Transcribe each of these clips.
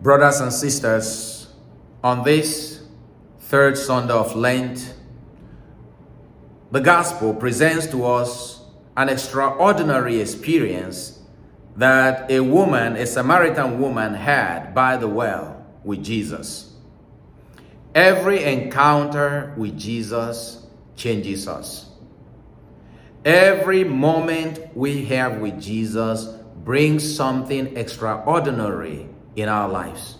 Brothers and sisters, on this third Sunday of Lent, the Gospel presents to us an extraordinary experience that a woman, a Samaritan woman, had by the well with Jesus. Every encounter with Jesus changes us. Every moment we have with Jesus brings something extraordinary in our lives.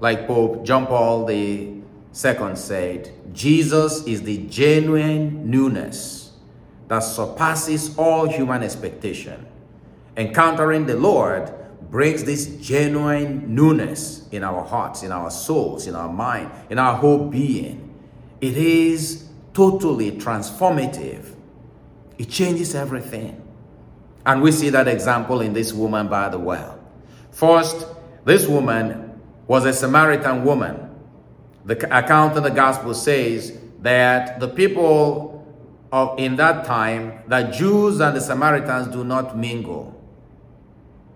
Like Pope John Paul II said, Jesus is the genuine newness that surpasses all human expectation. Encountering the Lord brings this genuine newness in our hearts, in our souls, in our mind, in our whole being. It is totally transformative. It changes everything. And we see that example in this woman by the well. First, this woman was a Samaritan woman. The account in the gospel says that the people of in that time, the Jews and the Samaritans do not mingle.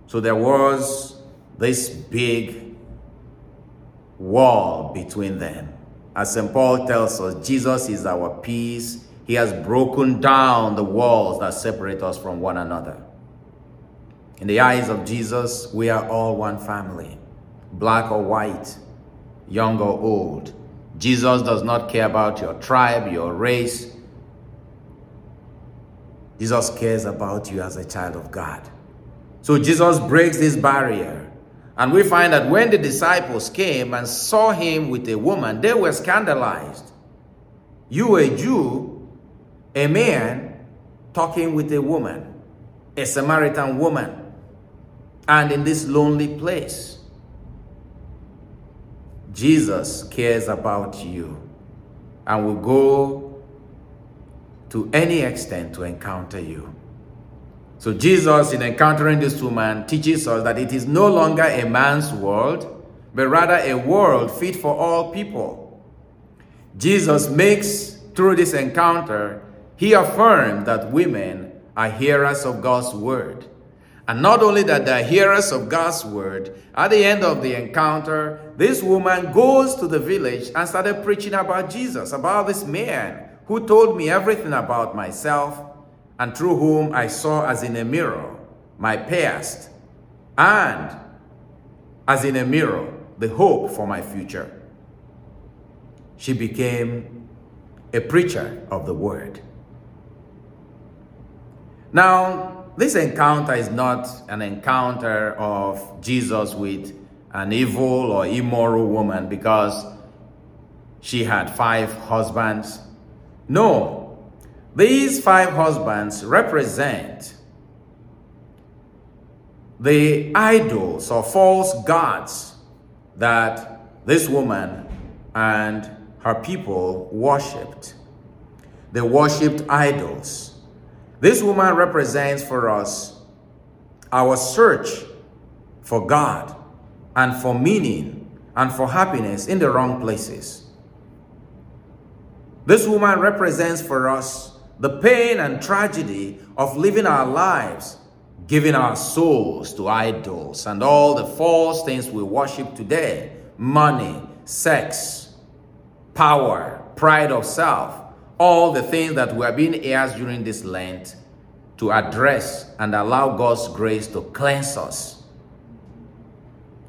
So there was this big wall between them. As St. Paul tells us, Jesus is our peace. He has broken down the walls that separate us from one another. In the eyes of Jesus, we are all one family, black or white, young or old. Jesus does not care about your tribe, your race. Jesus cares about you as a child of God. So Jesus breaks this barrier. And we find that when the disciples came and saw him with a woman, they were scandalized. You, a Jew, a man, talking with a woman, a Samaritan woman and in this lonely place. Jesus cares about you and will go to any extent to encounter you. So, Jesus, in encountering this woman, teaches us that it is no longer a man's world, but rather a world fit for all people. Jesus makes, through this encounter, he affirmed that women are hearers of God's word. And not only that they're hearers of God's word, at the end of the encounter, this woman goes to the village and started preaching about Jesus, about this man who told me everything about myself and through whom I saw as in a mirror my past and as in a mirror the hope for my future. She became a preacher of the word. Now, this encounter is not an encounter of Jesus with an evil or immoral woman because she had five husbands. No, these five husbands represent the idols or false gods that this woman and her people worshipped. They worshipped idols. This woman represents for us our search for God and for meaning and for happiness in the wrong places. This woman represents for us the pain and tragedy of living our lives, giving our souls to idols and all the false things we worship today money, sex, power, pride of self all the things that we have been asked during this Lent to address and allow God's grace to cleanse us.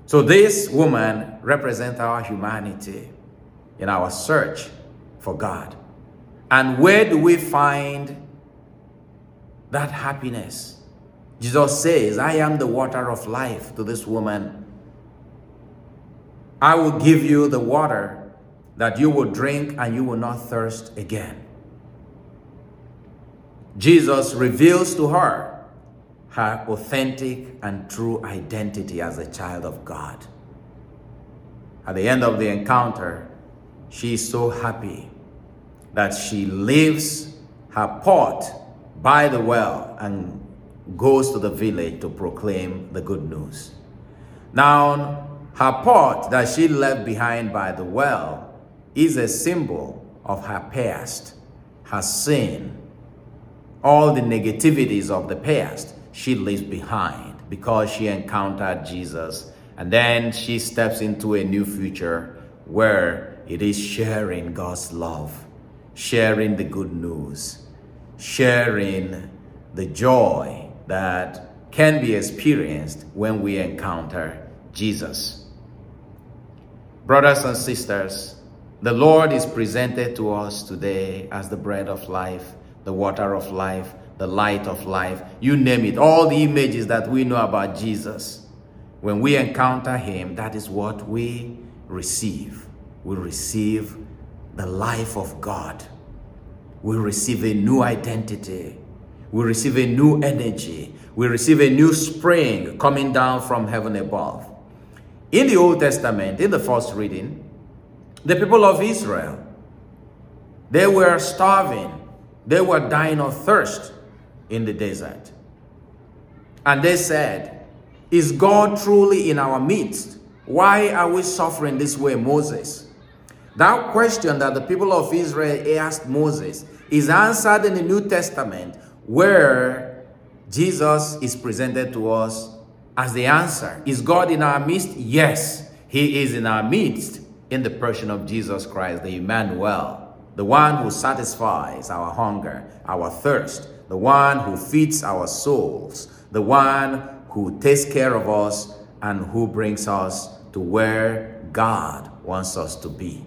So, this woman represents our humanity in our search for God. And where do we find that happiness? Jesus says, I am the water of life to this woman. I will give you the water that you will drink and you will not thirst again. Jesus reveals to her her authentic and true identity as a child of God. At the end of the encounter, she is so happy that she leaves her pot by the well and goes to the village to proclaim the good news. Now, her pot that she left behind by the well is a symbol of her past, her sin, all the negativities of the past she leaves behind because she encountered Jesus And then she steps into a new future where it is sharing God's love, sharing the good news, sharing the joy that can be experienced when we encounter Jesus. Brothers and sisters, the Lord is presented to us today as the bread of life, the water of life, the light of life. You name it, all the images that we know about Jesus. When we encounter Him, that is what we receive. We receive the life of God. We receive a new identity. We receive a new energy. We receive a new spring coming down from heaven above. In the Old Testament, in the first reading, the people of Israel, they were starving. They were dying of thirst in the desert. And they said, Is God truly in our midst? Why are we suffering this way, Moses? That question that the people of Israel asked Moses is answered in the New Testament, where Jesus is presented to us as the answer. Is God in our midst? Yes, He is in our midst in the person of Jesus Christ, the Emmanuel, the one who satisfies our hunger, our thirst, the one who feeds our souls, the one who takes care of us and who brings us to where God wants us to be.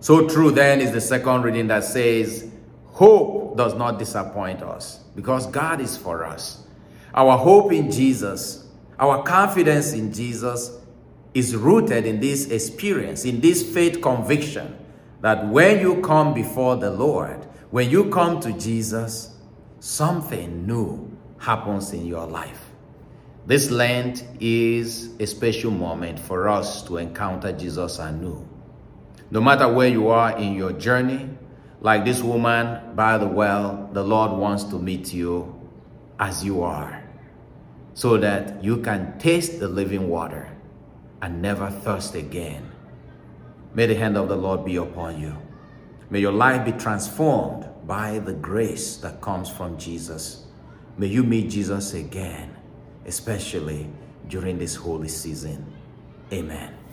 So true then is the second reading that says, Hope does not disappoint us because God is for us. Our hope in Jesus, our confidence in Jesus is rooted in this experience, in this faith conviction that when you come before the Lord, when you come to Jesus, something new happens in your life. This Lent is a special moment for us to encounter Jesus anew. No matter where you are in your journey, like this woman by the well, the Lord wants to meet you as you are so that you can taste the living water and never thirst again. May the hand of the Lord be upon you. May your life be transformed by the grace that comes from Jesus. May you meet Jesus again, especially during this holy season. Amen.